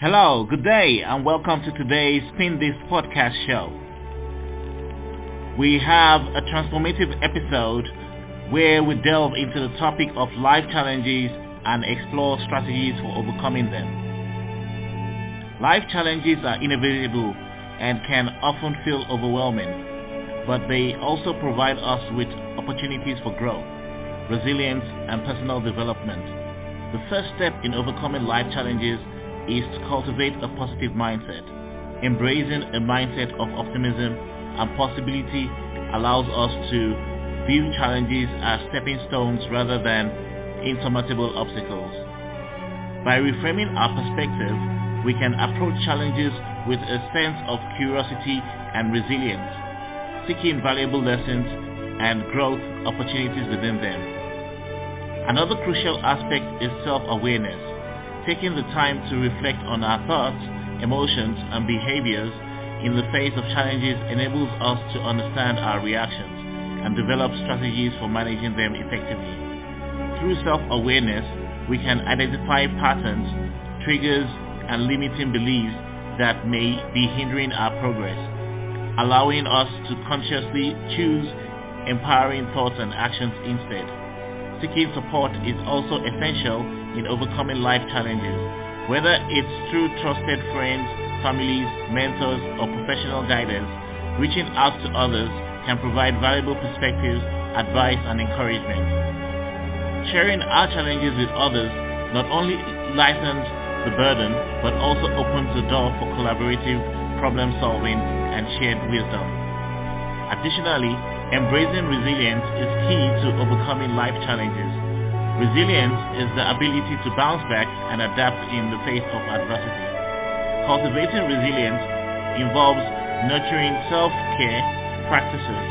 Hello, good day, and welcome to today's Spin Disc podcast show. We have a transformative episode where we delve into the topic of life challenges and explore strategies for overcoming them. Life challenges are inevitable and can often feel overwhelming, but they also provide us with opportunities for growth, resilience, and personal development. The first step in overcoming life challenges is to cultivate a positive mindset. Embracing a mindset of optimism and possibility allows us to view challenges as stepping stones rather than insurmountable obstacles. By reframing our perspective, we can approach challenges with a sense of curiosity and resilience, seeking valuable lessons and growth opportunities within them. Another crucial aspect is self-awareness taking the time to reflect on our thoughts, emotions, and behaviors in the face of challenges enables us to understand our reactions and develop strategies for managing them effectively. Through self-awareness, we can identify patterns, triggers, and limiting beliefs that may be hindering our progress, allowing us to consciously choose empowering thoughts and actions instead. Seeking support is also essential in overcoming life challenges, whether it's through trusted friends, families, mentors, or professional guidance. Reaching out to others can provide valuable perspectives, advice, and encouragement. Sharing our challenges with others not only lightens the burden, but also opens the door for collaborative problem solving and shared wisdom. Additionally, embracing resilience is key to overcoming life challenges. Resilience is the ability to bounce back and adapt in the face of adversity. Cultivating resilience involves nurturing self-care practices,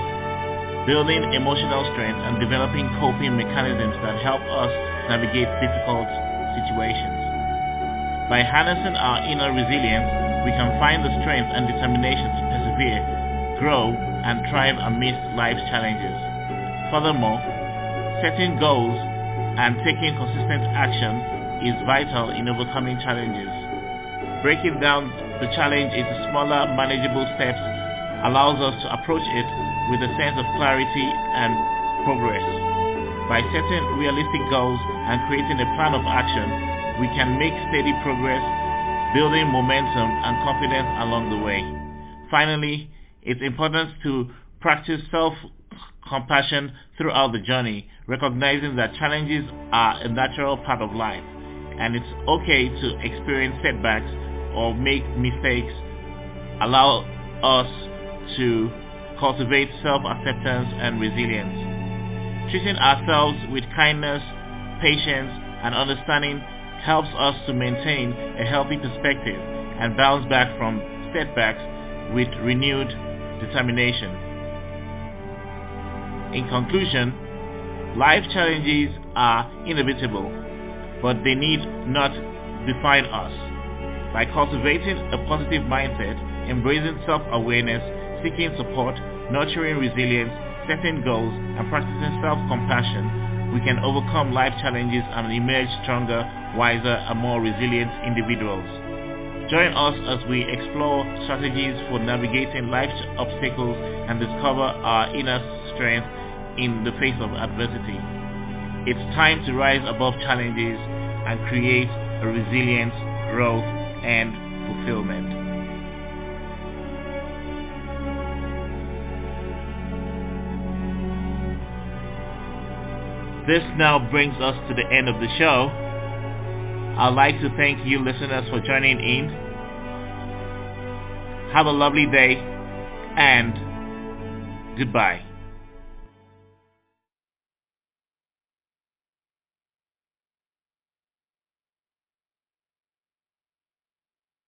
building emotional strength, and developing coping mechanisms that help us navigate difficult situations. By harnessing our inner resilience, we can find the strength and determination to persevere, grow, and thrive amidst life's challenges. Furthermore, setting goals and taking consistent action is vital in overcoming challenges. Breaking down the challenge into smaller, manageable steps allows us to approach it with a sense of clarity and progress. By setting realistic goals and creating a plan of action, we can make steady progress, building momentum and confidence along the way. Finally, it's important to practice self-compassion throughout the journey, recognizing that challenges are a natural part of life, and it's okay to experience setbacks or make mistakes. Allow us to cultivate self-acceptance and resilience. Treating ourselves with kindness, patience, and understanding helps us to maintain a healthy perspective and bounce back from setbacks with renewed determination. In conclusion, life challenges are inevitable, but they need not define us. By cultivating a positive mindset, embracing self-awareness, seeking support, nurturing resilience, setting goals, and practicing self-compassion, we can overcome life challenges and emerge stronger, wiser, and more resilient individuals. Join us as we explore strategies for navigating life's obstacles and discover our inner strength in the face of adversity. It's time to rise above challenges and create a resilient growth and fulfillment. This now brings us to the end of the show. I'd like to thank you listeners for joining in. Have a lovely day and goodbye.